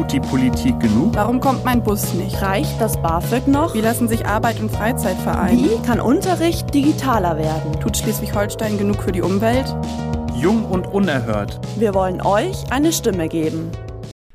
Tut die Politik genug? Warum kommt mein Bus nicht? Reicht das BAföG noch? Wie lassen sich Arbeit und Freizeit vereinen? Wie kann Unterricht digitaler werden? Tut Schleswig-Holstein genug für die Umwelt? Jung und unerhört. Wir wollen euch eine Stimme geben.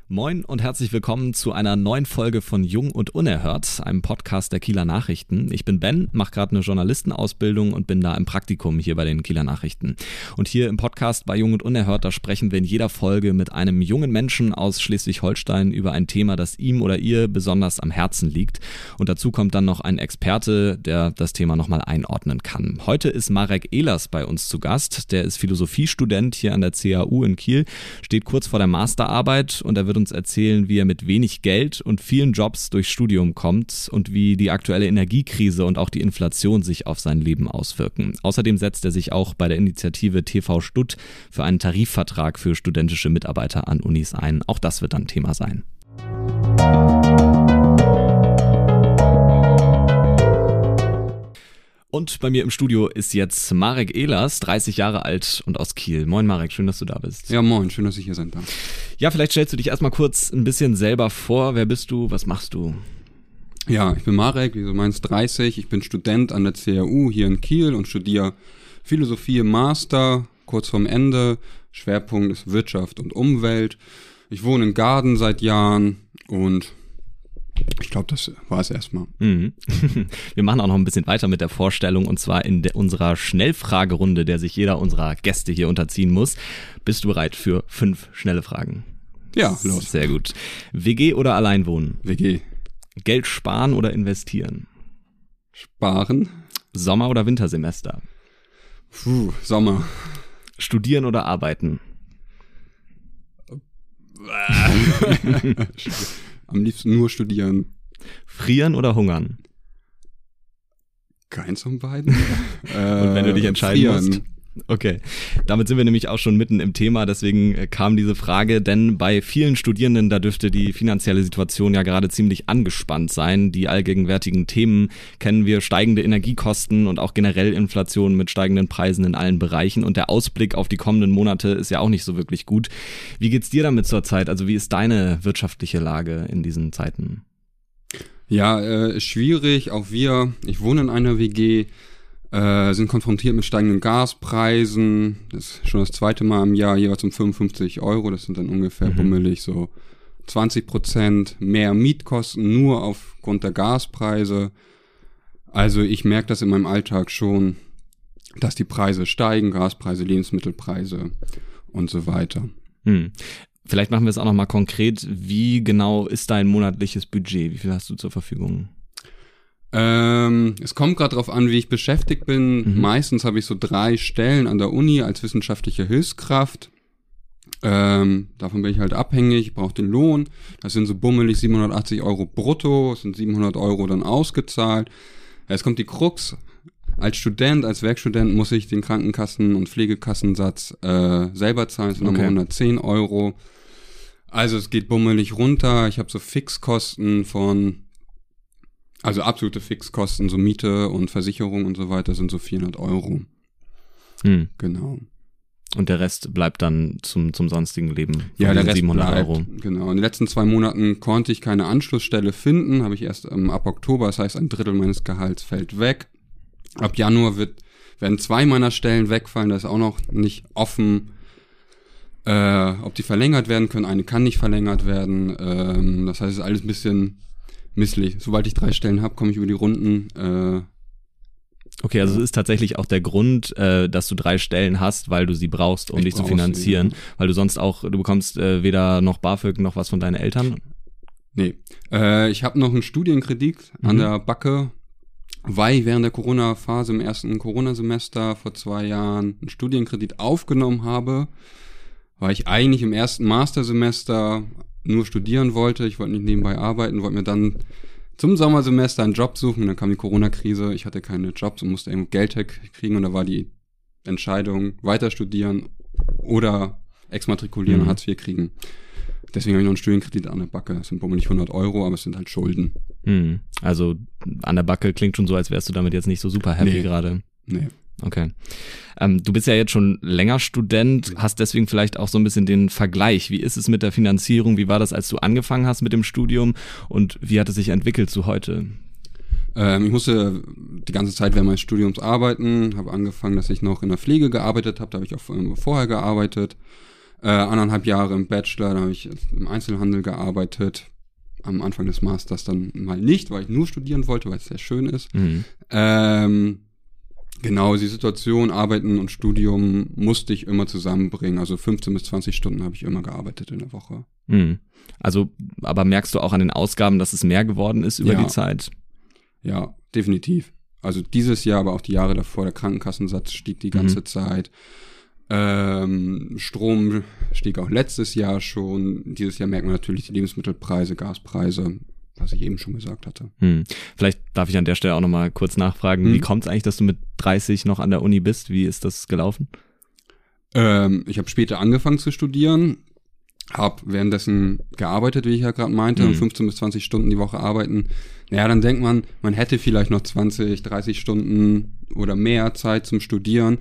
Moin und herzlich willkommen zu einer neuen Folge von Jung und Unerhört, einem Podcast der Kieler Nachrichten. Ich bin Ben, mache gerade eine Journalistenausbildung und bin da im Praktikum hier bei den Kieler Nachrichten. Und hier im Podcast bei Jung und Unerhört, da sprechen wir in jeder Folge mit einem jungen Menschen aus Schleswig-Holstein über ein Thema, das ihm oder ihr besonders am Herzen liegt. Und dazu kommt dann noch ein Experte, der das Thema nochmal einordnen kann. Heute ist Marek Ehlers bei uns zu Gast. Der ist Philosophiestudent hier an der CAU in Kiel, steht kurz vor der Masterarbeit und er wird wird uns erzählen, wie er mit wenig Geld und vielen Jobs durchs Studium kommt und wie die aktuelle Energiekrise und auch die Inflation sich auf sein Leben auswirken. Außerdem setzt er sich auch bei der Initiative TV Stutt für einen Tarifvertrag für studentische Mitarbeiter an Unis ein. Auch das wird dann Thema sein. Und bei mir im Studio ist jetzt Marek Ehlers, 30 Jahre alt und aus Kiel. Moin Marek, schön, dass du da bist. Ja, moin, schön, dass ich hier sein darf. Ja, vielleicht stellst du dich erstmal kurz ein bisschen selber vor. Wer bist du? Was machst du? Ja, ich bin Marek, wie du meinst, 30. Ich bin Student an der CAU hier in Kiel und studiere Philosophie im Master, kurz vorm Ende. Schwerpunkt ist Wirtschaft und Umwelt. Ich wohne in Garden seit Jahren und ich glaube, das war es erstmal. Mhm. Wir machen auch noch ein bisschen weiter mit der Vorstellung und zwar in unserer Schnellfragerunde, der sich jeder unserer Gäste hier unterziehen muss. Bist du bereit für fünf schnelle Fragen? Ja, los. Sehr gut. WG oder Alleinwohnen? WG. Geld sparen oder investieren? Sparen. Sommer- oder Wintersemester? Puh, Sommer. Studieren oder arbeiten? Am liebsten nur studieren. Frieren oder hungern? Keins von beiden. Und wenn du dich entscheiden frieren. musst. Okay, damit sind wir nämlich auch schon mitten im Thema, deswegen äh, kam diese Frage, denn bei vielen Studierenden, da dürfte die finanzielle Situation ja gerade ziemlich angespannt sein. Die allgegenwärtigen Themen kennen wir, steigende Energiekosten und auch generell Inflation mit steigenden Preisen in allen Bereichen und der Ausblick auf die kommenden Monate ist ja auch nicht so wirklich gut. Wie geht's dir damit zurzeit? Also wie ist deine wirtschaftliche Lage in diesen Zeiten? Ja, äh, schwierig. Auch wir, ich wohne in einer WG, äh, sind konfrontiert mit steigenden Gaspreisen. Das ist schon das zweite Mal im Jahr, jeweils um 55 Euro. Das sind dann ungefähr mhm. bummelig so 20 Prozent mehr Mietkosten nur aufgrund der Gaspreise. Also ich merke das in meinem Alltag schon, dass die Preise steigen, Gaspreise, Lebensmittelpreise und so weiter. Hm. Vielleicht machen wir es auch nochmal konkret. Wie genau ist dein monatliches Budget? Wie viel hast du zur Verfügung? Ähm, es kommt gerade darauf an, wie ich beschäftigt bin. Mhm. Meistens habe ich so drei Stellen an der Uni als wissenschaftliche Hilfskraft. Ähm, davon bin ich halt abhängig, brauche den Lohn. Das sind so bummelig 780 Euro brutto, das sind 700 Euro dann ausgezahlt. Jetzt kommt die Krux. Als Student, als Werkstudent muss ich den Krankenkassen- und Pflegekassensatz äh, selber zahlen, das sind okay. nochmal 110 Euro. Also es geht bummelig runter. Ich habe so Fixkosten von also absolute Fixkosten, so Miete und Versicherung und so weiter sind so 400 Euro. Hm. Genau. Und der Rest bleibt dann zum, zum sonstigen Leben. Ja, der Rest 700 bleibt, Euro. Genau. In den letzten zwei Monaten konnte ich keine Anschlussstelle finden, habe ich erst ähm, ab Oktober, das heißt ein Drittel meines Gehalts fällt weg. Ab Januar wird, werden zwei meiner Stellen wegfallen, da ist auch noch nicht offen, äh, ob die verlängert werden können. Eine kann nicht verlängert werden. Ähm, das heißt, es ist alles ein bisschen misslich. Sobald ich drei Stellen habe, komme ich über die Runden. Äh, Okay, also es ist tatsächlich auch der Grund, äh, dass du drei Stellen hast, weil du sie brauchst, um ich dich zu finanzieren, sie, weil du sonst auch, du bekommst äh, weder noch BAföG noch was von deinen Eltern. Nee, äh, ich habe noch einen Studienkredit mhm. an der Backe, weil ich während der Corona-Phase im ersten Corona-Semester vor zwei Jahren einen Studienkredit aufgenommen habe, weil ich eigentlich im ersten Mastersemester nur studieren wollte. Ich wollte nicht nebenbei arbeiten, wollte mir dann zum Sommersemester einen Job suchen. Und dann kam die Corona-Krise. Ich hatte keine Jobs und musste irgendwo Geld kriegen. Und da war die Entscheidung, weiter studieren oder exmatrikulieren mhm. und Hartz IV kriegen. Deswegen habe ich noch einen Studienkredit an der Backe. Das sind nicht 100 Euro, aber es sind halt Schulden. Mhm. Also an der Backe klingt schon so, als wärst du damit jetzt nicht so super happy nee. gerade. Nee. Okay. Ähm, du bist ja jetzt schon länger Student, hast deswegen vielleicht auch so ein bisschen den Vergleich. Wie ist es mit der Finanzierung? Wie war das, als du angefangen hast mit dem Studium? Und wie hat es sich entwickelt zu heute? Ähm, ich musste die ganze Zeit während meines Studiums arbeiten, habe angefangen, dass ich noch in der Pflege gearbeitet habe, da habe ich auch vorher gearbeitet. Äh, anderthalb Jahre im Bachelor, da habe ich im Einzelhandel gearbeitet. Am Anfang des Masters dann mal nicht, weil ich nur studieren wollte, weil es sehr schön ist. Mhm. Ähm, Genau, die Situation, Arbeiten und Studium musste ich immer zusammenbringen. Also 15 bis 20 Stunden habe ich immer gearbeitet in der Woche. Mhm. Also, aber merkst du auch an den Ausgaben, dass es mehr geworden ist über ja. die Zeit? Ja, definitiv. Also dieses Jahr, aber auch die Jahre davor, der Krankenkassensatz stieg die ganze mhm. Zeit. Ähm, Strom stieg auch letztes Jahr schon. Dieses Jahr merkt man natürlich die Lebensmittelpreise, Gaspreise, was ich eben schon gesagt hatte. Hm. Vielleicht darf ich an der Stelle auch nochmal kurz nachfragen, hm. wie kommt es eigentlich, dass du mit 30 noch an der Uni bist? Wie ist das gelaufen? Ähm, ich habe später angefangen zu studieren, habe währenddessen gearbeitet, wie ich ja gerade meinte, hm. 15 bis 20 Stunden die Woche arbeiten. Naja, dann denkt man, man hätte vielleicht noch 20, 30 Stunden oder mehr Zeit zum Studieren.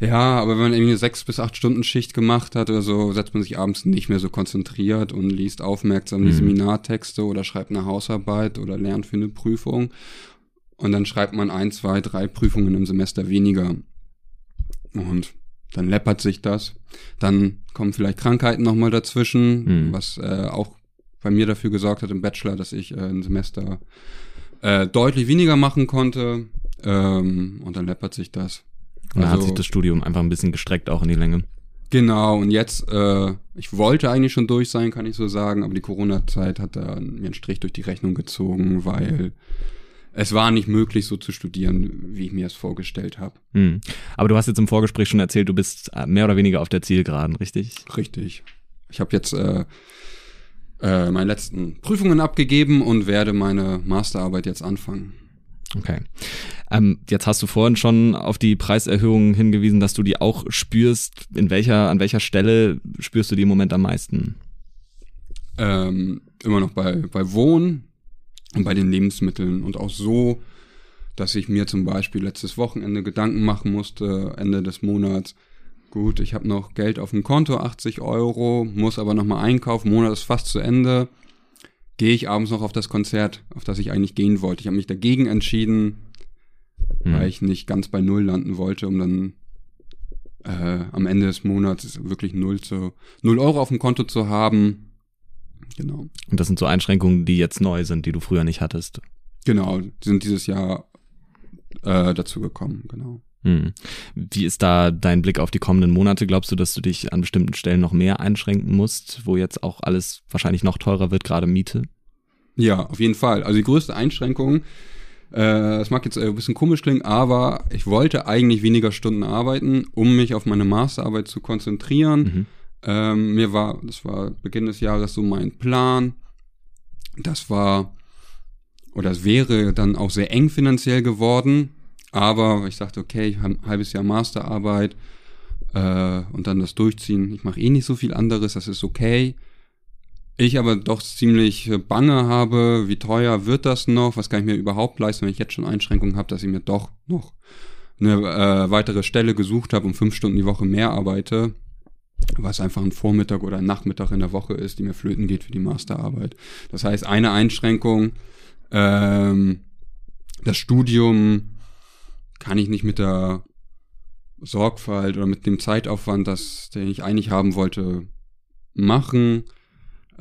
Ja, aber wenn man irgendwie eine sechs bis acht Stunden Schicht gemacht hat oder so, setzt man sich abends nicht mehr so konzentriert und liest aufmerksam die mhm. Seminartexte oder schreibt eine Hausarbeit oder lernt für eine Prüfung. Und dann schreibt man ein, zwei, drei Prüfungen im Semester weniger. Und dann läppert sich das. Dann kommen vielleicht Krankheiten nochmal dazwischen, mhm. was äh, auch bei mir dafür gesorgt hat im Bachelor, dass ich äh, ein Semester äh, deutlich weniger machen konnte. Ähm, und dann läppert sich das. Und dann also, hat sich das Studium einfach ein bisschen gestreckt auch in die Länge. Genau, und jetzt, äh, ich wollte eigentlich schon durch sein, kann ich so sagen, aber die Corona-Zeit hat da mir einen Strich durch die Rechnung gezogen, weil es war nicht möglich, so zu studieren, wie ich mir es vorgestellt habe. Hm. Aber du hast jetzt im Vorgespräch schon erzählt, du bist äh, mehr oder weniger auf der Zielgeraden, richtig? Richtig. Ich habe jetzt äh, äh, meine letzten Prüfungen abgegeben und werde meine Masterarbeit jetzt anfangen. Okay. Ähm, jetzt hast du vorhin schon auf die Preiserhöhungen hingewiesen, dass du die auch spürst. In welcher, an welcher Stelle spürst du die im Moment am meisten? Ähm, immer noch bei, bei Wohnen und bei den Lebensmitteln und auch so, dass ich mir zum Beispiel letztes Wochenende Gedanken machen musste, Ende des Monats. Gut, ich habe noch Geld auf dem Konto, 80 Euro, muss aber nochmal einkaufen, Monat ist fast zu Ende gehe ich abends noch auf das Konzert, auf das ich eigentlich gehen wollte. Ich habe mich dagegen entschieden, hm. weil ich nicht ganz bei Null landen wollte, um dann äh, am Ende des Monats wirklich null zu null Euro auf dem Konto zu haben. Genau. Und das sind so Einschränkungen, die jetzt neu sind, die du früher nicht hattest. Genau, die sind dieses Jahr äh, dazu gekommen, genau. Hm. Wie ist da dein Blick auf die kommenden Monate? Glaubst du, dass du dich an bestimmten Stellen noch mehr einschränken musst, wo jetzt auch alles wahrscheinlich noch teurer wird, gerade Miete? Ja, auf jeden Fall. Also die größte Einschränkung, äh, das mag jetzt ein bisschen komisch klingen, aber ich wollte eigentlich weniger Stunden arbeiten, um mich auf meine Masterarbeit zu konzentrieren. Mhm. Ähm, mir war, das war Beginn des Jahres so mein Plan. Das war, oder es wäre dann auch sehr eng finanziell geworden aber ich dachte, okay, ich habe ein halbes Jahr Masterarbeit äh, und dann das durchziehen. Ich mache eh nicht so viel anderes, das ist okay. Ich aber doch ziemlich bange habe, wie teuer wird das noch, was kann ich mir überhaupt leisten, wenn ich jetzt schon Einschränkungen habe, dass ich mir doch noch eine äh, weitere Stelle gesucht habe und fünf Stunden die Woche mehr arbeite, was einfach ein Vormittag oder ein Nachmittag in der Woche ist, die mir flöten geht für die Masterarbeit. Das heißt, eine Einschränkung, ähm, das Studium kann ich nicht mit der Sorgfalt oder mit dem Zeitaufwand, das, den ich eigentlich haben wollte, machen.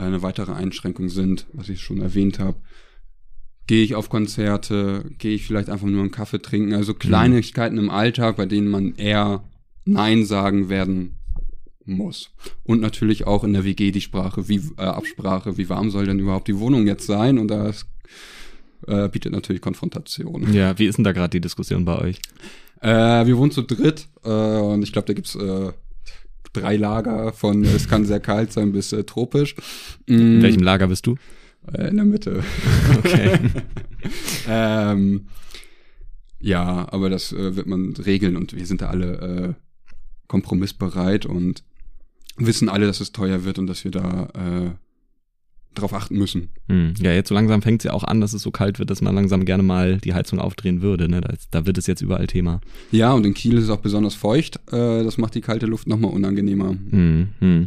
Eine weitere Einschränkung sind, was ich schon erwähnt habe, gehe ich auf Konzerte, gehe ich vielleicht einfach nur einen Kaffee trinken, also Kleinigkeiten im Alltag, bei denen man eher Nein sagen werden muss. Und natürlich auch in der WG die Sprache, wie äh, Absprache, wie warm soll denn überhaupt die Wohnung jetzt sein? Und das äh, bietet natürlich Konfrontation. Ja, wie ist denn da gerade die Diskussion bei euch? Äh, wir wohnen zu dritt äh, und ich glaube, da gibt's äh, drei Lager von es kann sehr kalt sein bis äh, tropisch. Mm. In welchem Lager bist du? Äh, in der Mitte. Okay. ähm, ja, aber das äh, wird man regeln und wir sind da alle äh, kompromissbereit und wissen alle, dass es teuer wird und dass wir da darauf achten müssen. Hm. Ja, jetzt so langsam fängt es ja auch an, dass es so kalt wird, dass man langsam gerne mal die Heizung aufdrehen würde. Ne? Da, da wird es jetzt überall Thema. Ja, und in Kiel ist es auch besonders feucht. Äh, das macht die kalte Luft nochmal unangenehmer. Hm, hm.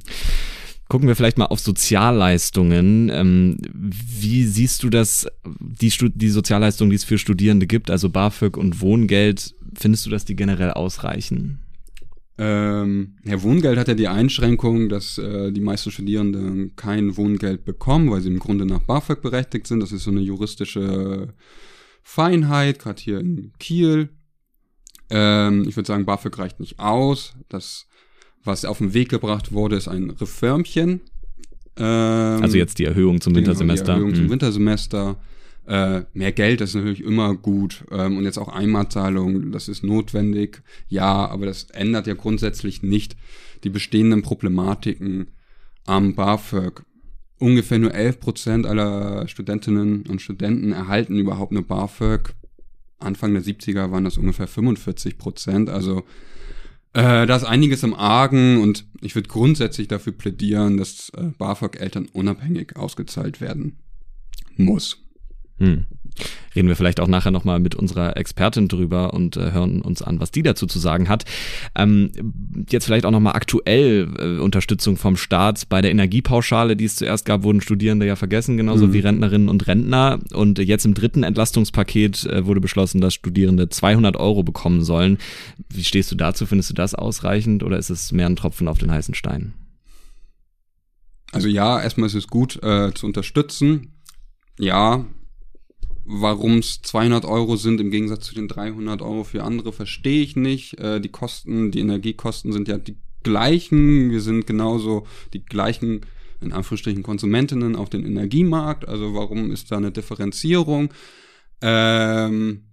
Gucken wir vielleicht mal auf Sozialleistungen. Ähm, wie siehst du das, die, die Sozialleistungen, die es für Studierende gibt, also BAföG und Wohngeld, findest du, dass die generell ausreichen? Ähm, Herr Wohngeld hat ja die Einschränkung, dass äh, die meisten Studierende kein Wohngeld bekommen, weil sie im Grunde nach BAföG berechtigt sind. Das ist so eine juristische Feinheit, gerade hier in Kiel. Ähm, ich würde sagen, BAföG reicht nicht aus. Das, was auf den Weg gebracht wurde, ist ein Reformchen. Ähm, also jetzt die Erhöhung zum genau, Wintersemester. Die Erhöhung hm. zum Wintersemester. Äh, mehr Geld ist natürlich immer gut ähm, und jetzt auch Einmalzahlung, das ist notwendig, ja, aber das ändert ja grundsätzlich nicht die bestehenden Problematiken am BAföG. Ungefähr nur 11 Prozent aller Studentinnen und Studenten erhalten überhaupt eine BAföG. Anfang der 70er waren das ungefähr 45 Prozent, also äh, da ist einiges im Argen und ich würde grundsätzlich dafür plädieren, dass äh, BAföG Eltern unabhängig ausgezahlt werden muss. Hm. Reden wir vielleicht auch nachher nochmal mit unserer Expertin drüber und äh, hören uns an, was die dazu zu sagen hat. Ähm, jetzt vielleicht auch nochmal aktuell äh, Unterstützung vom Staat. Bei der Energiepauschale, die es zuerst gab, wurden Studierende ja vergessen, genauso mhm. wie Rentnerinnen und Rentner. Und jetzt im dritten Entlastungspaket äh, wurde beschlossen, dass Studierende 200 Euro bekommen sollen. Wie stehst du dazu? Findest du das ausreichend oder ist es mehr ein Tropfen auf den heißen Stein? Also ja, erstmal ist es gut äh, zu unterstützen. Ja, Warum es 200 Euro sind im Gegensatz zu den 300 Euro für andere, verstehe ich nicht. Äh, die Kosten, die Energiekosten sind ja die gleichen. Wir sind genauso die gleichen, in Anführungsstrichen, Konsumentinnen auf dem Energiemarkt. Also warum ist da eine Differenzierung? Ähm,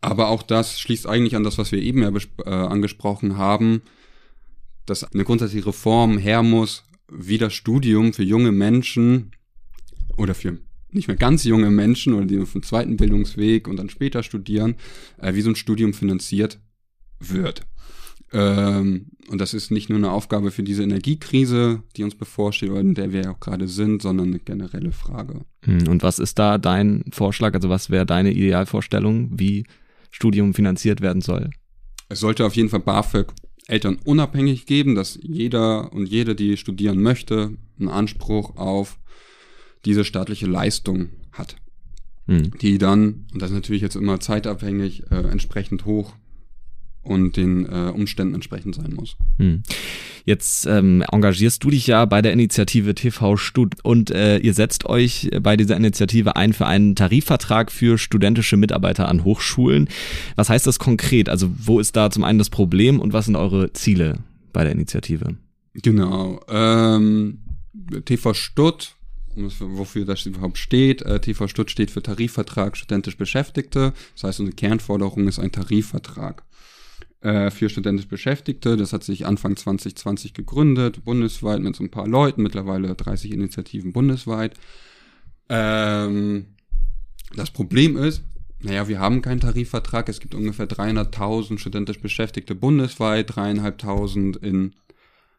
aber auch das schließt eigentlich an das, was wir eben ja äh, angesprochen haben, dass eine grundsätzliche Reform her muss, wie das Studium für junge Menschen oder für nicht mehr ganz junge Menschen oder die auf dem zweiten Bildungsweg und dann später studieren, äh, wie so ein Studium finanziert wird. Ähm, und das ist nicht nur eine Aufgabe für diese Energiekrise, die uns bevorsteht oder in der wir ja auch gerade sind, sondern eine generelle Frage. Hm, und was ist da dein Vorschlag? Also was wäre deine Idealvorstellung, wie Studium finanziert werden soll? Es sollte auf jeden Fall BAföG Eltern unabhängig geben, dass jeder und jede, die studieren möchte, einen Anspruch auf diese staatliche Leistung hat. Hm. Die dann, und das ist natürlich jetzt immer zeitabhängig, äh, entsprechend hoch und den äh, Umständen entsprechend sein muss. Hm. Jetzt ähm, engagierst du dich ja bei der Initiative TV Stud und äh, ihr setzt euch bei dieser Initiative ein für einen Tarifvertrag für studentische Mitarbeiter an Hochschulen. Was heißt das konkret? Also wo ist da zum einen das Problem und was sind eure Ziele bei der Initiative? Genau. Ähm, TV Wofür das überhaupt steht. Äh, TV Stutt steht für Tarifvertrag studentisch Beschäftigte. Das heißt, unsere Kernforderung ist ein Tarifvertrag äh, für studentisch Beschäftigte. Das hat sich Anfang 2020 gegründet, bundesweit mit so ein paar Leuten, mittlerweile 30 Initiativen bundesweit. Ähm, das Problem ist, naja, wir haben keinen Tarifvertrag. Es gibt ungefähr 300.000 studentisch Beschäftigte bundesweit, dreieinhalbtausend in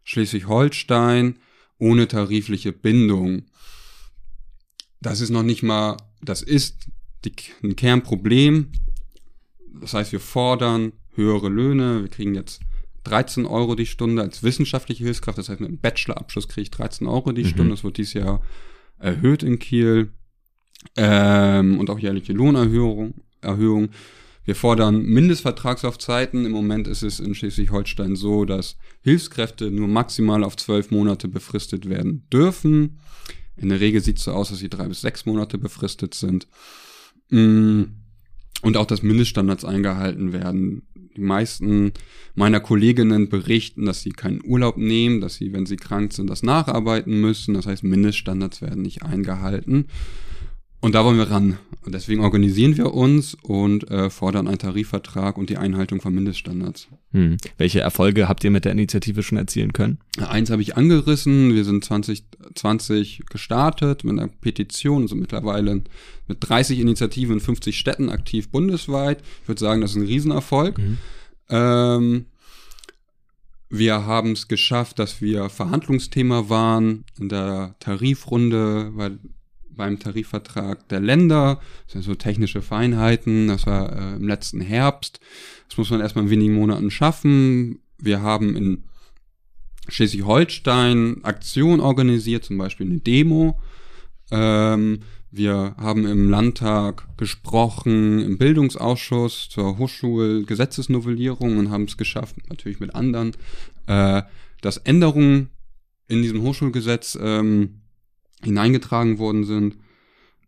Schleswig-Holstein ohne tarifliche Bindung das ist noch nicht mal, das ist die, ein Kernproblem. Das heißt, wir fordern höhere Löhne. Wir kriegen jetzt 13 Euro die Stunde als wissenschaftliche Hilfskraft. Das heißt, mit einem Bachelorabschluss kriege ich 13 Euro die mhm. Stunde. Das wird dieses Jahr erhöht in Kiel. Ähm, und auch jährliche Lohnerhöhung. Erhöhung. Wir fordern Mindestvertragslaufzeiten. Im Moment ist es in Schleswig-Holstein so, dass Hilfskräfte nur maximal auf zwölf Monate befristet werden dürfen. In der Regel sieht es so aus, dass sie drei bis sechs Monate befristet sind. Mm. Und auch, dass Mindeststandards eingehalten werden. Die meisten meiner Kolleginnen berichten, dass sie keinen Urlaub nehmen, dass sie, wenn sie krank sind, das nacharbeiten müssen. Das heißt, Mindeststandards werden nicht eingehalten. Und da wollen wir ran. Und deswegen organisieren wir uns und äh, fordern einen Tarifvertrag und die Einhaltung von Mindeststandards. Hm. Welche Erfolge habt ihr mit der Initiative schon erzielen können? Eins habe ich angerissen. Wir sind 2020 gestartet mit einer Petition, also mittlerweile mit 30 Initiativen in 50 Städten aktiv bundesweit. Ich würde sagen, das ist ein Riesenerfolg. Mhm. Ähm, Wir haben es geschafft, dass wir Verhandlungsthema waren in der Tarifrunde weil beim Tarifvertrag der Länder. Das sind so technische Feinheiten. Das war äh, im letzten Herbst. Das muss man erstmal in wenigen Monaten schaffen. Wir haben in Schleswig-Holstein Aktion organisiert, zum Beispiel eine Demo. Ähm, wir haben im Landtag gesprochen, im Bildungsausschuss zur Hochschulgesetzesnovellierung und haben es geschafft, natürlich mit anderen, äh, dass Änderungen in diesem Hochschulgesetz ähm, hineingetragen worden sind.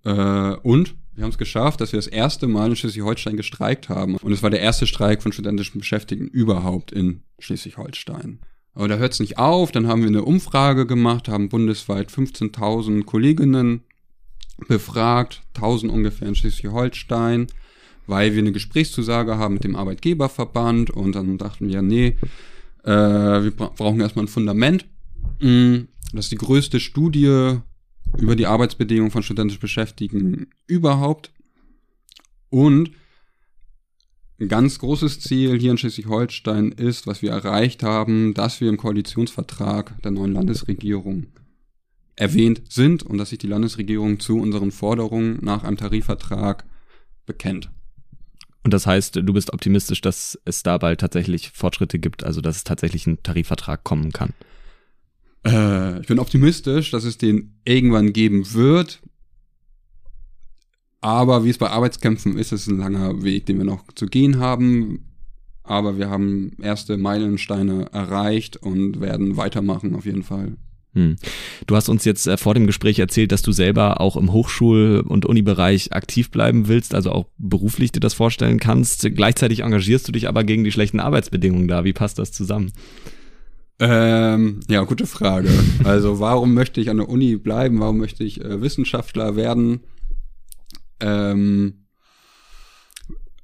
Äh, und wir haben es geschafft, dass wir das erste Mal in Schleswig-Holstein gestreikt haben. Und es war der erste Streik von studentischen Beschäftigten überhaupt in Schleswig-Holstein. Aber da hört es nicht auf. Dann haben wir eine Umfrage gemacht, haben bundesweit 15.000 Kolleginnen befragt, 1000 ungefähr in Schleswig-Holstein, weil wir eine Gesprächszusage haben mit dem Arbeitgeberverband und dann dachten wir, nee, äh, wir brauchen erstmal ein Fundament. Mm, das ist die größte Studie über die Arbeitsbedingungen von studentisch Beschäftigten überhaupt. Und ein ganz großes Ziel hier in Schleswig-Holstein ist, was wir erreicht haben, dass wir im Koalitionsvertrag der neuen Landesregierung erwähnt sind und dass sich die Landesregierung zu unseren Forderungen nach einem Tarifvertrag bekennt. Und das heißt, du bist optimistisch, dass es da bald tatsächlich Fortschritte gibt, also dass es tatsächlich ein Tarifvertrag kommen kann? Äh, ich bin optimistisch, dass es den irgendwann geben wird. Aber wie es bei Arbeitskämpfen ist, ist es ein langer Weg, den wir noch zu gehen haben. Aber wir haben erste Meilensteine erreicht und werden weitermachen auf jeden Fall. Hm. Du hast uns jetzt äh, vor dem Gespräch erzählt, dass du selber auch im Hochschul- und Unibereich aktiv bleiben willst, also auch beruflich dir das vorstellen kannst. Gleichzeitig engagierst du dich aber gegen die schlechten Arbeitsbedingungen da. Wie passt das zusammen? Ähm, ja, gute Frage. Also warum möchte ich an der Uni bleiben? Warum möchte ich äh, Wissenschaftler werden? Ähm,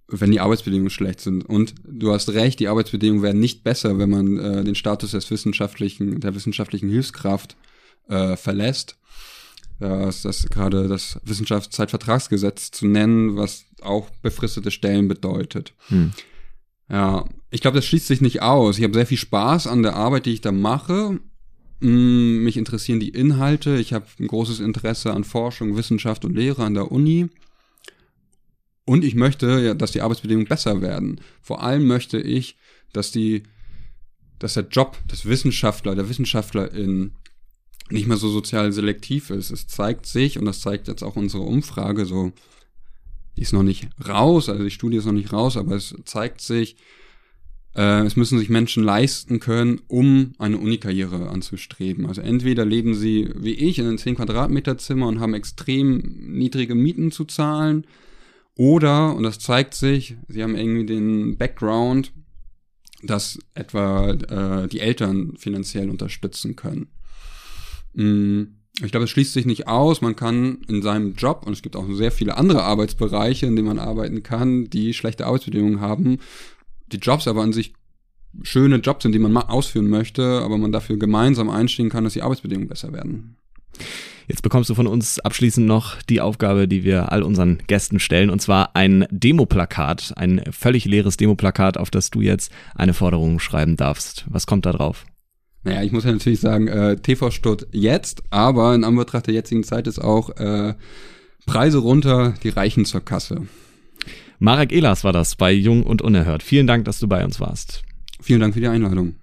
wenn die Arbeitsbedingungen schlecht sind. Und du hast recht, die Arbeitsbedingungen werden nicht besser, wenn man äh, den Status des wissenschaftlichen, der wissenschaftlichen Hilfskraft äh, verlässt. Das, das gerade das Wissenschaftszeitvertragsgesetz zu nennen, was auch befristete Stellen bedeutet. Hm. Ja, ich glaube, das schließt sich nicht aus. Ich habe sehr viel Spaß an der Arbeit, die ich da mache. Hm, mich interessieren die Inhalte. Ich habe ein großes Interesse an Forschung, Wissenschaft und Lehre an der Uni. Und ich möchte, ja, dass die Arbeitsbedingungen besser werden. Vor allem möchte ich, dass die, dass der Job des Wissenschaftler, der Wissenschaftlerin nicht mehr so sozial selektiv ist. Es zeigt sich, und das zeigt jetzt auch unsere Umfrage, so, die ist noch nicht raus, also die Studie ist noch nicht raus, aber es zeigt sich, äh, es müssen sich Menschen leisten können, um eine Unikarriere anzustreben. Also entweder leben sie wie ich in einem 10 Quadratmeter Zimmer und haben extrem niedrige Mieten zu zahlen, oder, und das zeigt sich, sie haben irgendwie den Background, dass etwa äh, die Eltern finanziell unterstützen können. Mm, ich glaube, es schließt sich nicht aus. Man kann in seinem Job, und es gibt auch sehr viele andere Arbeitsbereiche, in denen man arbeiten kann, die schlechte Arbeitsbedingungen haben, die Jobs aber an sich schöne Jobs sind, die man ausführen möchte, aber man dafür gemeinsam einstehen kann, dass die Arbeitsbedingungen besser werden. Jetzt bekommst du von uns abschließend noch die Aufgabe, die wir all unseren Gästen stellen, und zwar ein Demoplakat, ein völlig leeres Demoplakat, auf das du jetzt eine Forderung schreiben darfst. Was kommt da drauf? Naja, ich muss ja natürlich sagen, äh, TV Stutt jetzt, aber in Anbetracht der jetzigen Zeit ist auch äh, Preise runter, die reichen zur Kasse. Marek Ehlers war das bei Jung und Unerhört. Vielen Dank, dass du bei uns warst. Vielen Dank für die Einladung.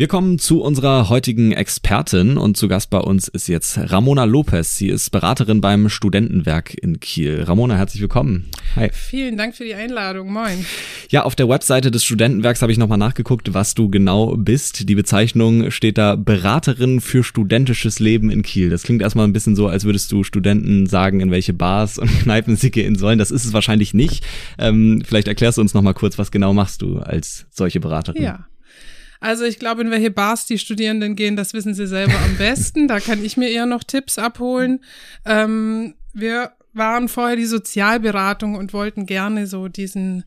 Wir kommen zu unserer heutigen Expertin und zu Gast bei uns ist jetzt Ramona Lopez. Sie ist Beraterin beim Studentenwerk in Kiel. Ramona, herzlich willkommen. Hi. Vielen Dank für die Einladung. Moin. Ja, auf der Webseite des Studentenwerks habe ich nochmal nachgeguckt, was du genau bist. Die Bezeichnung steht da Beraterin für studentisches Leben in Kiel. Das klingt erstmal ein bisschen so, als würdest du Studenten sagen, in welche Bars und Kneipen sie gehen sollen. Das ist es wahrscheinlich nicht. Ähm, vielleicht erklärst du uns nochmal kurz, was genau machst du als solche Beraterin? Ja. Also ich glaube, in welche Bars die Studierenden gehen, das wissen sie selber am besten. Da kann ich mir eher noch Tipps abholen. Ähm, wir waren vorher die Sozialberatung und wollten gerne so diesen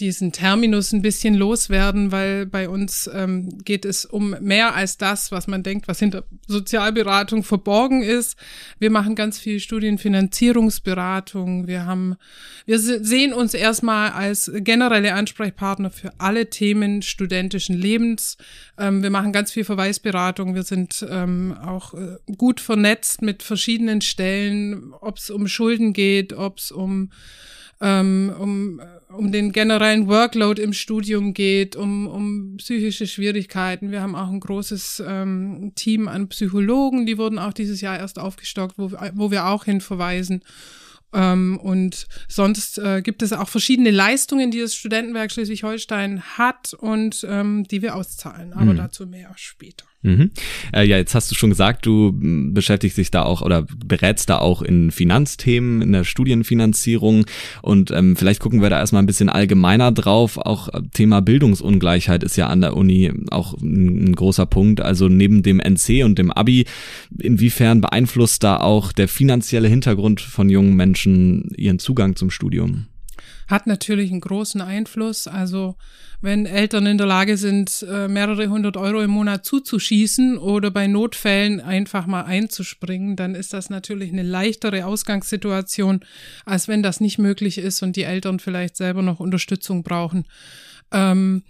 diesen Terminus ein bisschen loswerden, weil bei uns ähm, geht es um mehr als das, was man denkt, was hinter Sozialberatung verborgen ist. Wir machen ganz viel Studienfinanzierungsberatung. Wir haben, wir sehen uns erstmal als generelle Ansprechpartner für alle Themen studentischen Lebens. Ähm, wir machen ganz viel Verweisberatung. Wir sind ähm, auch äh, gut vernetzt mit verschiedenen Stellen, ob es um Schulden geht, ob es um ähm, um, um den generellen Workload im Studium geht, um, um psychische Schwierigkeiten. Wir haben auch ein großes ähm, Team an Psychologen, die wurden auch dieses Jahr erst aufgestockt, wo, wo wir auch hin verweisen. Ähm, und sonst äh, gibt es auch verschiedene Leistungen, die das Studentenwerk Schleswig-Holstein hat und ähm, die wir auszahlen. Aber mhm. dazu mehr später. Mhm. Äh, ja, jetzt hast du schon gesagt, du hm, beschäftigst dich da auch oder berätst da auch in Finanzthemen, in der Studienfinanzierung und ähm, vielleicht gucken wir da erstmal ein bisschen allgemeiner drauf. Auch äh, Thema Bildungsungleichheit ist ja an der Uni auch ein, ein großer Punkt. Also neben dem NC und dem Abi, inwiefern beeinflusst da auch der finanzielle Hintergrund von jungen Menschen ihren Zugang zum Studium? Hat natürlich einen großen Einfluss. Also wenn Eltern in der Lage sind, äh, mehrere hundert Euro im Monat zuzuschießen oder bei Notfällen einfach mal einzuspringen, dann ist das natürlich eine leichtere Ausgangssituation, als wenn das nicht möglich ist und die Eltern vielleicht selber noch Unterstützung brauchen. Ähm,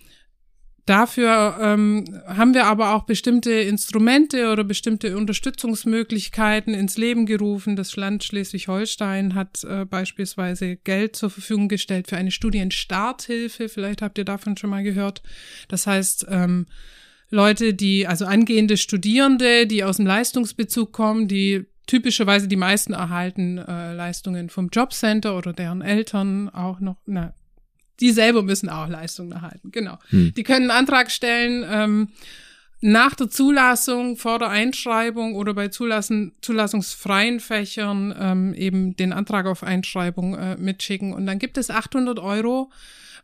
Dafür ähm, haben wir aber auch bestimmte Instrumente oder bestimmte Unterstützungsmöglichkeiten ins Leben gerufen. Das Land Schleswig-Holstein hat äh, beispielsweise Geld zur Verfügung gestellt für eine Studienstarthilfe. Vielleicht habt ihr davon schon mal gehört. Das heißt, ähm, Leute, die, also angehende Studierende, die aus dem Leistungsbezug kommen, die typischerweise die meisten erhalten äh, Leistungen vom Jobcenter oder deren Eltern auch noch, na, die selber müssen auch Leistungen erhalten, genau. Hm. Die können einen Antrag stellen ähm, nach der Zulassung, vor der Einschreibung oder bei Zulassen, zulassungsfreien Fächern ähm, eben den Antrag auf Einschreibung äh, mitschicken. Und dann gibt es 800 Euro,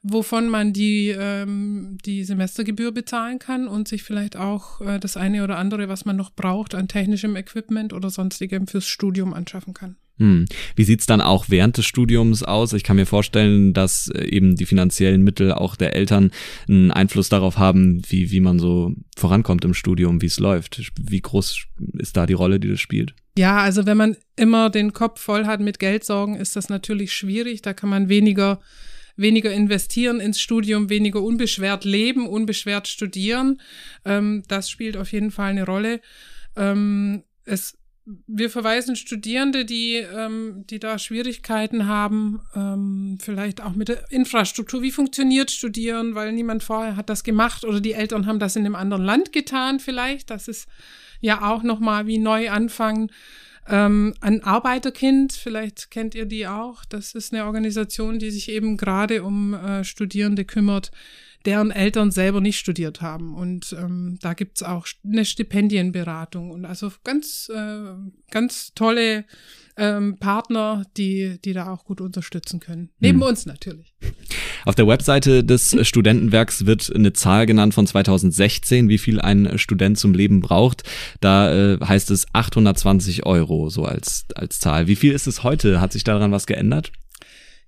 wovon man die, ähm, die Semestergebühr bezahlen kann und sich vielleicht auch äh, das eine oder andere, was man noch braucht an technischem Equipment oder sonstigem fürs Studium anschaffen kann. Hm. Wie sieht's dann auch während des Studiums aus? Ich kann mir vorstellen, dass äh, eben die finanziellen Mittel auch der Eltern einen Einfluss darauf haben, wie, wie man so vorankommt im Studium, wie es läuft. Wie groß ist da die Rolle, die das spielt? Ja, also wenn man immer den Kopf voll hat mit Geldsorgen, ist das natürlich schwierig. Da kann man weniger weniger investieren ins Studium, weniger unbeschwert leben, unbeschwert studieren. Ähm, das spielt auf jeden Fall eine Rolle. Ähm, es wir verweisen Studierende, die, ähm, die da Schwierigkeiten haben, ähm, vielleicht auch mit der Infrastruktur. Wie funktioniert Studieren, weil niemand vorher hat das gemacht oder die Eltern haben das in einem anderen Land getan vielleicht. Das ist ja auch nochmal wie neu anfangen. Ähm, ein Arbeiterkind, vielleicht kennt ihr die auch. Das ist eine Organisation, die sich eben gerade um äh, Studierende kümmert, deren Eltern selber nicht studiert haben. Und ähm, da gibt's auch eine Stipendienberatung und also ganz, äh, ganz tolle ähm, Partner, die, die da auch gut unterstützen können. Neben hm. uns natürlich. Auf der Webseite des Studentenwerks wird eine Zahl genannt von 2016, wie viel ein Student zum Leben braucht. Da äh, heißt es 820 Euro so als, als Zahl. Wie viel ist es heute? Hat sich daran was geändert?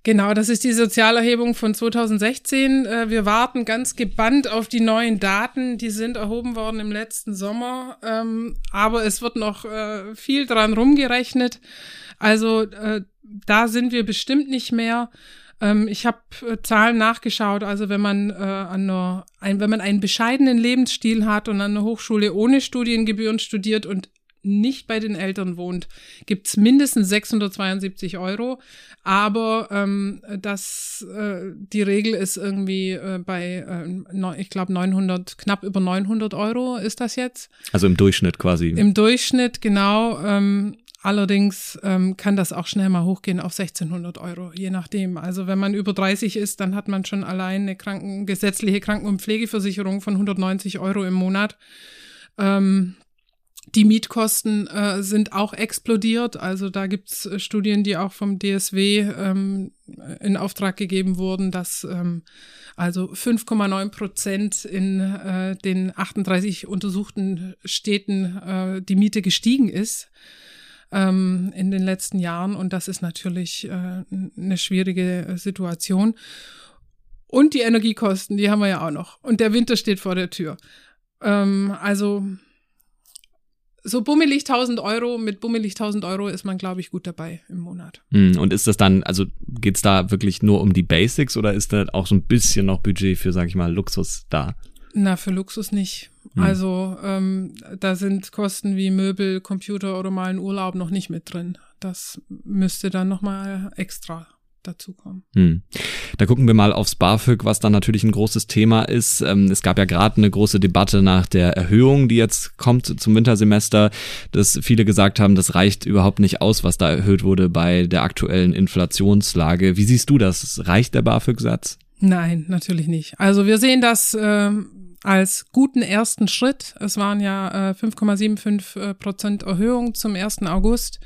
Genau, das ist die Sozialerhebung von 2016. Äh, wir warten ganz gebannt auf die neuen Daten. Die sind erhoben worden im letzten Sommer. Ähm, aber es wird noch äh, viel dran rumgerechnet. Also äh, da sind wir bestimmt nicht mehr. Ähm, ich habe Zahlen nachgeschaut. Also wenn man an einer, wenn man einen bescheidenen Lebensstil hat und an einer Hochschule ohne Studiengebühren studiert und nicht bei den Eltern wohnt, gibt's mindestens 672 Euro. Aber ähm, das, äh, die Regel ist irgendwie äh, bei, äh, ich glaube, 900, knapp über 900 Euro ist das jetzt. Also im Durchschnitt quasi. Im Durchschnitt, genau. Ähm, Allerdings ähm, kann das auch schnell mal hochgehen auf 1600 Euro, je nachdem. Also wenn man über 30 ist, dann hat man schon allein eine Kranken gesetzliche Kranken- und Pflegeversicherung von 190 Euro im Monat. Ähm, die Mietkosten äh, sind auch explodiert. Also da gibt's äh, Studien, die auch vom DSW ähm, in Auftrag gegeben wurden, dass ähm, also 5,9 Prozent in äh, den 38 untersuchten Städten äh, die Miete gestiegen ist ähm, in den letzten Jahren. Und das ist natürlich äh, eine schwierige Situation. Und die Energiekosten, die haben wir ja auch noch. Und der Winter steht vor der Tür. Ähm, also so bummelig 1000 Euro, mit bummelig 1000 Euro ist man, glaube ich, gut dabei im Monat. Hm, Und ist das dann, also geht's da wirklich nur um die Basics oder ist da auch so ein bisschen noch Budget für, sag ich mal, Luxus da? Na, für Luxus nicht. Hm. Also ähm, da sind Kosten wie Möbel, Computer oder mal ein Urlaub noch nicht mit drin. Das müsste dann nochmal extra dazukommen. Hm. Da gucken wir mal aufs BAföG, was dann natürlich ein großes Thema ist. Ähm, es gab ja gerade eine große Debatte nach der Erhöhung, die jetzt kommt zum Wintersemester, dass viele gesagt haben, das reicht überhaupt nicht aus, was da erhöht wurde bei der aktuellen Inflationslage. Wie siehst du das? Reicht der BAföG-Satz? Nein, natürlich nicht. Also wir sehen das ähm, als guten ersten Schritt. Es waren ja äh, 5,75 äh, Prozent Erhöhung zum 1. August.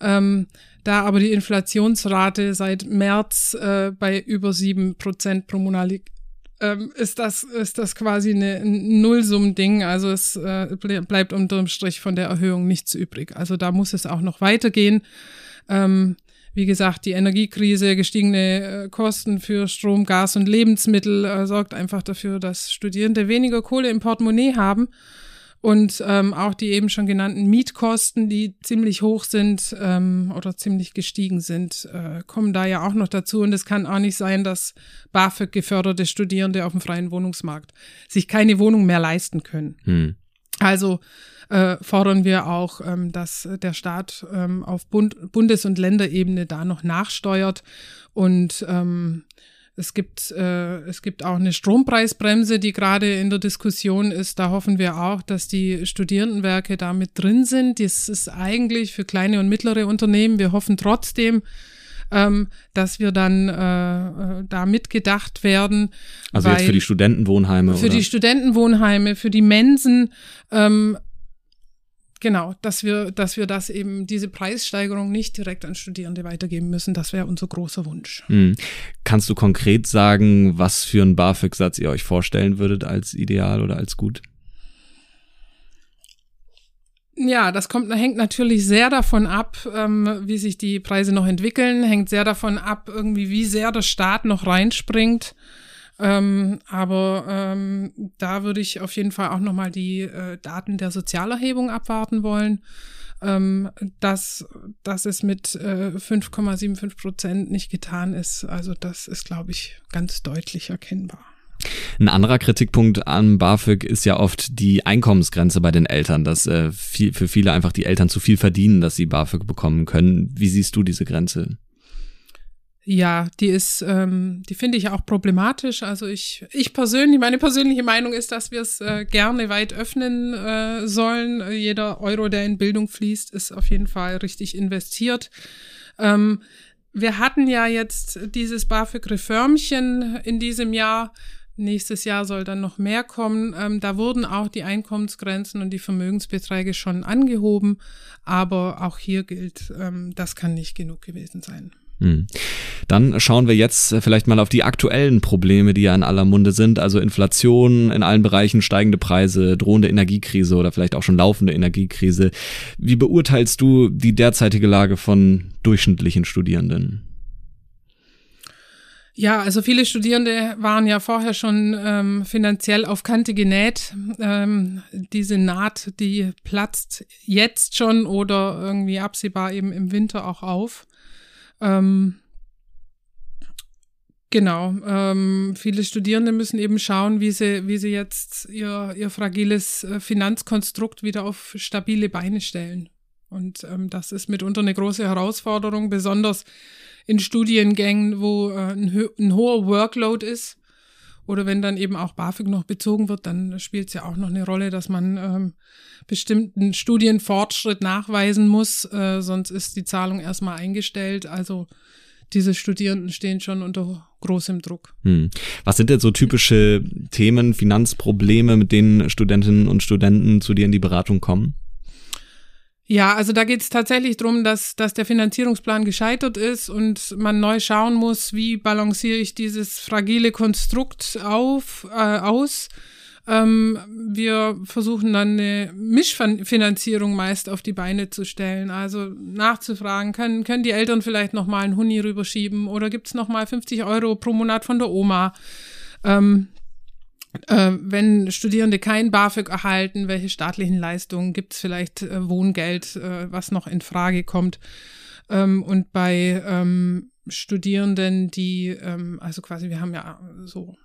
Ähm, da aber die Inflationsrate seit März äh, bei über sieben Prozent pro Monat liegt, ähm, ist das, ist das quasi ein Nullsummending. Also es äh, ble- bleibt unterm Strich von der Erhöhung nichts übrig. Also da muss es auch noch weitergehen. Ähm, wie gesagt, die Energiekrise, gestiegene äh, Kosten für Strom, Gas und Lebensmittel äh, sorgt einfach dafür, dass Studierende weniger Kohle im Portemonnaie haben. Und ähm, auch die eben schon genannten Mietkosten, die ziemlich hoch sind ähm, oder ziemlich gestiegen sind, äh, kommen da ja auch noch dazu. Und es kann auch nicht sein, dass BAföG geförderte Studierende auf dem freien Wohnungsmarkt sich keine Wohnung mehr leisten können. Hm. Also äh, fordern wir auch, ähm, dass der Staat ähm, auf Bund, Bundes- und Länderebene da noch nachsteuert und ähm, es gibt, äh, es gibt auch eine Strompreisbremse, die gerade in der Diskussion ist. Da hoffen wir auch, dass die Studierendenwerke da mit drin sind. Das ist eigentlich für kleine und mittlere Unternehmen. Wir hoffen trotzdem, ähm, dass wir dann äh, äh, da mitgedacht werden. Also jetzt für die Studentenwohnheime für oder? die Studentenwohnheime, für die Mensen, ähm, genau, dass wir, dass wir das eben, diese Preissteigerung nicht direkt an Studierende weitergeben müssen. Das wäre unser großer Wunsch. Hm. Kannst du konkret sagen, was für einen BAföG-Satz ihr euch vorstellen würdet als ideal oder als gut? Ja, das kommt, hängt natürlich sehr davon ab, ähm, wie sich die Preise noch entwickeln, hängt sehr davon ab, irgendwie, wie sehr der Staat noch reinspringt. Ähm, aber ähm, da würde ich auf jeden Fall auch nochmal die äh, Daten der Sozialerhebung abwarten wollen. Ähm, dass, dass es mit äh, 5,75 Prozent nicht getan ist. Also das ist, glaube ich, ganz deutlich erkennbar. Ein anderer Kritikpunkt am BAföG ist ja oft die Einkommensgrenze bei den Eltern, dass äh, viel, für viele einfach die Eltern zu viel verdienen, dass sie BAföG bekommen können. Wie siehst du diese Grenze? Ja, die ist, ähm, die finde ich auch problematisch. Also ich, ich persönlich, meine persönliche Meinung ist, dass wir es äh, gerne weit öffnen äh, sollen. Jeder Euro, der in Bildung fließt, ist auf jeden Fall richtig investiert. Ähm, wir hatten ja jetzt dieses BAföG-Reformchen in diesem Jahr. Nächstes Jahr soll dann noch mehr kommen. Ähm, da wurden auch die Einkommensgrenzen und die Vermögensbeträge schon angehoben. Aber auch hier gilt, ähm, das kann nicht genug gewesen sein. Hm. Dann schauen wir jetzt äh, vielleicht mal auf die aktuellen Probleme, die ja in aller Munde sind, also Inflation in allen Bereichen, steigende Preise, drohende Energiekrise oder vielleicht auch schon laufende Energiekrise. Wie beurteilst du die derzeitige Lage von durchschnittlichen Studierenden? Ja, also viele Studierende waren ja vorher schon ähm, finanziell auf Kante genäht. Ähm, diese Naht, die platzt jetzt schon oder irgendwie absehbar eben im Winter auch auf. Ähm, genau. Ähm, viele Studierende müssen eben schauen, wie sie, wie sie jetzt ihr, ihr fragiles äh, Finanzkonstrukt wieder auf stabile Beine stellen. Und ähm, das ist mitunter eine große Herausforderung, besonders in Studiengängen, wo äh, ein, ein hoher Workload ist. Oder wenn dann eben auch BAföG noch bezogen wird, dann spielt es ja auch noch eine Rolle, dass man ähm, bestimmten Studienfortschritt nachweisen muss, äh, sonst ist die Zahlung erstmal eingestellt. Also diese Studierenden stehen schon unter großem Druck. Hm. Was sind denn so typische Themen, Finanzprobleme, mit denen Studentinnen und Studenten zu dir in die Beratung kommen? Ja, also da geht es tatsächlich darum, dass, dass der Finanzierungsplan gescheitert ist und man neu schauen muss, wie balanciere ich dieses fragile Konstrukt auf, äh, aus. Ähm, wir versuchen dann eine Mischfinanzierung meist auf die Beine zu stellen. Also nachzufragen, können, können die Eltern vielleicht nochmal einen Huni rüberschieben oder gibt's noch nochmal 50 Euro pro Monat von der Oma. Ähm, äh, wenn Studierende kein BAföG erhalten, welche staatlichen Leistungen gibt es vielleicht äh, Wohngeld, äh, was noch in Frage kommt. Ähm, und bei ähm, Studierenden, die, ähm, also quasi, wir haben ja so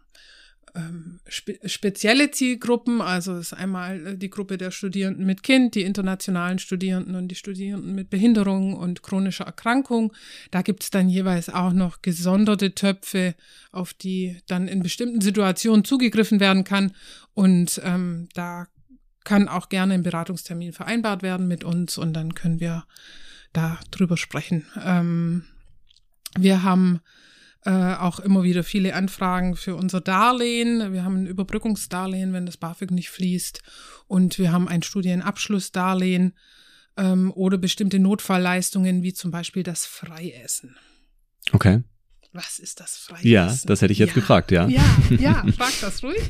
ähm, spe spezielle Zielgruppen. Also ist einmal äh, die Gruppe der Studierenden mit Kind, die internationalen Studierenden und die Studierenden mit Behinderung und chronischer Erkrankung. Da gibt es dann jeweils auch noch gesonderte Töpfe, auf die dann in bestimmten Situationen zugegriffen werden kann. Und ähm, da kann auch gerne ein Beratungstermin vereinbart werden mit uns und dann können wir da drüber sprechen. Ähm, wir haben äh, auch immer wieder viele Anfragen für unser Darlehen. Wir haben ein Überbrückungsdarlehen, wenn das BAföG nicht fließt. Und wir haben ein Studienabschlussdarlehen ähm, oder bestimmte Notfallleistungen, wie zum Beispiel das Freiessen. Okay was ist das Freie Ja, das hätte ich jetzt ja, gefragt, ja. Ja, ja, frag das ruhig.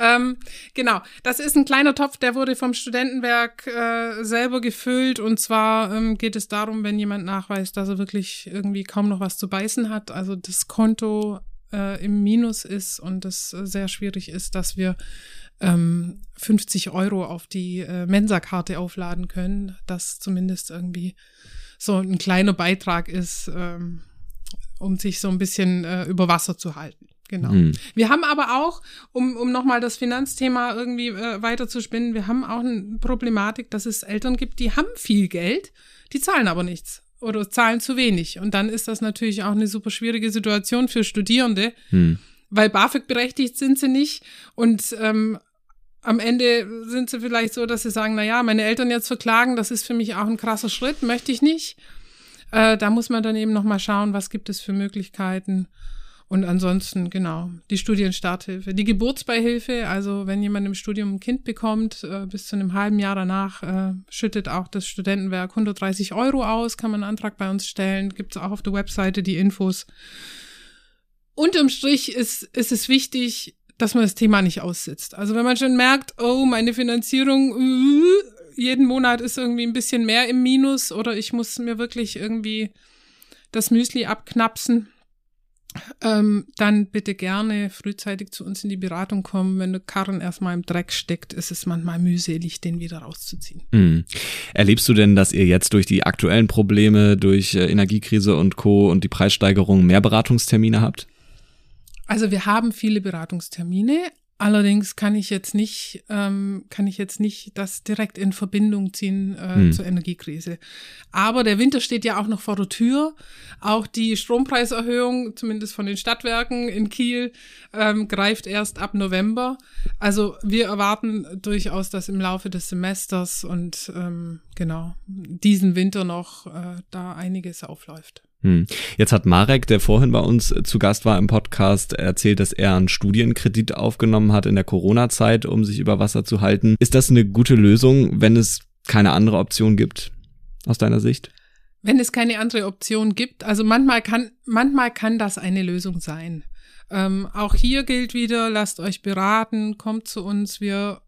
ähm, genau, das ist ein kleiner Topf, der wurde vom Studentenwerk äh, selber gefüllt. Und zwar ähm, geht es darum, wenn jemand nachweist, dass er wirklich irgendwie kaum noch was zu beißen hat, also das Konto äh, im Minus ist und es äh, sehr schwierig ist, dass wir ähm, 50 Euro auf die äh, Mensa-Karte aufladen können, das zumindest irgendwie so ein kleiner Beitrag ist. Ähm, um sich so ein bisschen äh, über Wasser zu halten. Genau. Mhm. Wir haben aber auch, um, um nochmal das Finanzthema irgendwie äh, weiterzuspinnen, wir haben auch eine Problematik, dass es Eltern gibt, die haben viel Geld, die zahlen aber nichts oder zahlen zu wenig. Und dann ist das natürlich auch eine super schwierige Situation für Studierende, mhm. weil BAföG berechtigt sind sie nicht und ähm, am Ende sind sie vielleicht so, dass sie sagen, na ja, meine Eltern jetzt verklagen, das ist für mich auch ein krasser Schritt, möchte ich nicht. Äh, da muss man dann eben nochmal schauen, was gibt es für Möglichkeiten. Und ansonsten, genau, die Studienstarthilfe. Die Geburtsbeihilfe, also wenn jemand im Studium ein Kind bekommt, äh, bis zu einem halben Jahr danach äh, schüttet auch das Studentenwerk 130 Euro aus, kann man einen Antrag bei uns stellen, gibt es auch auf der Webseite die Infos. Unterm Strich ist, ist es wichtig, dass man das Thema nicht aussitzt. Also wenn man schon merkt, oh, meine Finanzierung, uh, jeden Monat ist irgendwie ein bisschen mehr im Minus oder ich muss mir wirklich irgendwie das Müsli abknapsen, ähm, dann bitte gerne frühzeitig zu uns in die Beratung kommen. Wenn der Karren erstmal im Dreck steckt, ist es manchmal mühselig, den wieder rauszuziehen. Mhm. Erlebst du denn, dass ihr jetzt durch die aktuellen Probleme, durch äh, Energiekrise und Co. und die Preissteigerung mehr Beratungstermine habt? Also wir haben viele Beratungstermine, Allerdings kann ich jetzt nicht, ähm, kann ich jetzt nicht das direkt in Verbindung ziehen äh, hm. zur Energiekrise. Aber der Winter steht ja auch noch vor der Tür. Auch die Strompreiserhöhung, zumindest von den Stadtwerken in Kiel, ähm, greift erst ab November. Also wir erwarten durchaus, dass im Laufe des Semesters und ähm, genau diesen Winter noch äh, da einiges aufläuft. Hm. Jetzt hat Marek, der vorhin bei uns zu Gast war im Podcast, erzählt, dass er einen Studienkredit aufgenommen hat in der Corona-Zeit, um sich über Wasser zu halten. Ist das eine gute Lösung, wenn es keine andere Option gibt, aus deiner Sicht? Wenn es keine andere Option gibt, also manchmal kann, manchmal kann das eine Lösung sein. Ähm, auch hier gilt wieder, lasst euch beraten, kommt zu uns, wir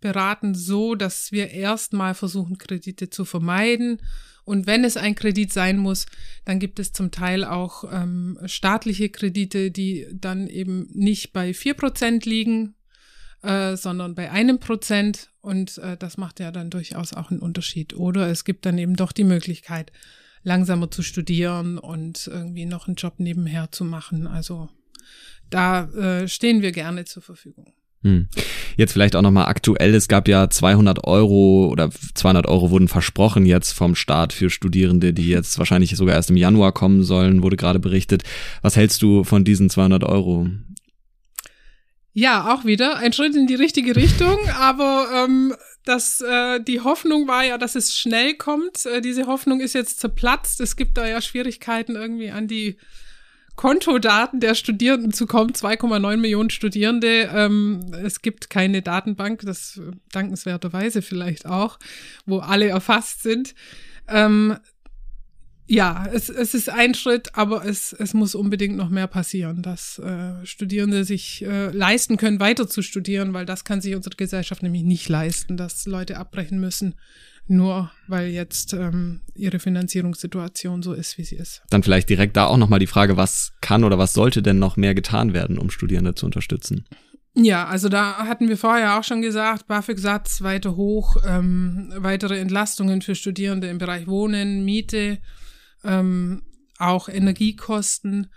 beraten so, dass wir erstmal versuchen, Kredite zu vermeiden und wenn es ein Kredit sein muss, dann gibt es zum Teil auch ähm, staatliche Kredite, die dann eben nicht bei vier Prozent liegen, äh, sondern bei einem Prozent. Und äh, das macht ja dann durchaus auch einen Unterschied. Oder es gibt dann eben doch die Möglichkeit, langsamer zu studieren und irgendwie noch einen Job nebenher zu machen. Also da äh, stehen wir gerne zur Verfügung. Hm. Jetzt vielleicht auch nochmal aktuell. Es gab ja 200 Euro oder 200 Euro wurden versprochen jetzt vom Staat für Studierende, die jetzt wahrscheinlich sogar erst im Januar kommen sollen, wurde gerade berichtet. Was hältst du von diesen 200 Euro? Ja, auch wieder ein Schritt in die richtige Richtung, aber ähm, das, äh, die Hoffnung war ja, dass es schnell kommt. Äh, diese Hoffnung ist jetzt zerplatzt. Es gibt da ja Schwierigkeiten irgendwie an die Kontodaten der Studierenden zu kommen. 2,9 Millionen Studierende. Ähm, es gibt keine Datenbank, das dankenswerterweise vielleicht auch, wo alle erfasst sind. Ähm, ja, es, es ist ein Schritt, aber es, es muss unbedingt noch mehr passieren, dass äh, Studierende sich äh, leisten können, weiter zu studieren, weil das kann sich unsere Gesellschaft nämlich nicht leisten, dass Leute abbrechen müssen, nur weil jetzt ähm, ihre Finanzierungssituation so ist, wie sie ist. Dann vielleicht direkt da auch nochmal die Frage, was kann oder was sollte denn noch mehr getan werden, um Studierende zu unterstützen? Ja, also da hatten wir vorher auch schon gesagt, BAföG-Satz weiter hoch, ähm, weitere Entlastungen für Studierende im Bereich Wohnen, Miete, ähm, auch Energiekosten.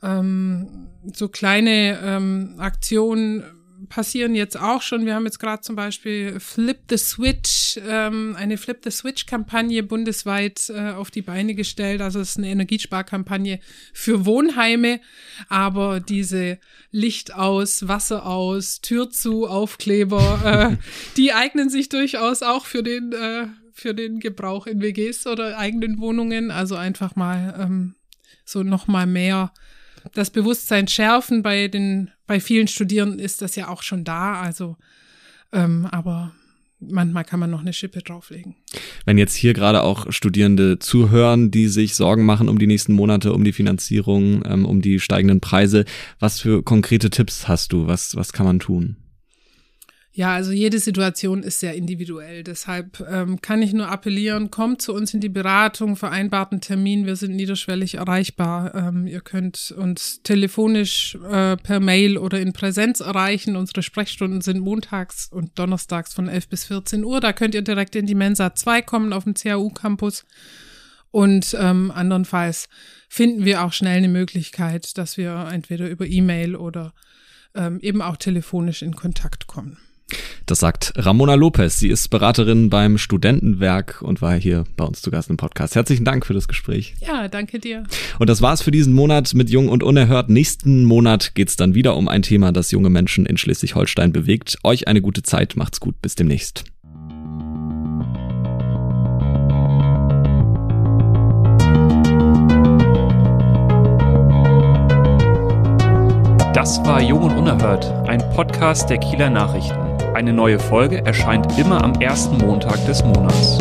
Ähm, so kleine ähm, Aktionen passieren jetzt auch schon. Wir haben jetzt gerade zum Beispiel Flip the Switch, ähm, eine Flip the Switch-Kampagne bundesweit äh, auf die Beine gestellt. Also es ist eine Energiesparkampagne für Wohnheime, aber diese Licht aus, Wasser aus, Tür zu, Aufkleber, äh, die eignen sich durchaus auch für den äh, für den Gebrauch in WGs oder eigenen Wohnungen. Also einfach mal ähm, so noch mal mehr das Bewusstsein schärfen. Bei den, bei vielen Studierenden ist das ja auch schon da. Also, ähm, aber manchmal kann man noch eine Schippe drauflegen. Wenn jetzt hier gerade auch Studierende zuhören, die sich Sorgen machen um die nächsten Monate, um die Finanzierung, ähm, um die steigenden Preise, was für konkrete Tipps hast du? Was, was kann man tun? Ja, also jede Situation ist sehr individuell. Deshalb ähm, kann ich nur appellieren, kommt zu uns in die Beratung, vereinbarten Termin. Wir sind niederschwellig erreichbar. Ähm, ihr könnt uns telefonisch äh, per Mail oder in Präsenz erreichen. Unsere Sprechstunden sind montags und donnerstags von 11 bis 14 Uhr. Da könnt ihr direkt in die Mensa 2 kommen auf dem CAU-Campus. Und ähm, andernfalls finden wir auch schnell eine Möglichkeit, dass wir entweder über E-Mail oder ähm, eben auch telefonisch in Kontakt kommen. Das sagt Ramona Lopez. Sie ist Beraterin beim Studentenwerk und war hier bei uns zu Gast im Podcast. Herzlichen Dank für das Gespräch. Ja, danke dir. Und das war's für diesen Monat mit Jung und Unerhört. Nächsten Monat geht's dann wieder um ein Thema, das junge Menschen in Schleswig-Holstein bewegt. Euch eine gute Zeit. Macht's gut. Bis demnächst. Das war Jung und Unerhört, ein Podcast der Kieler Nachrichten. Eine neue Folge erscheint immer am ersten Montag des Monats.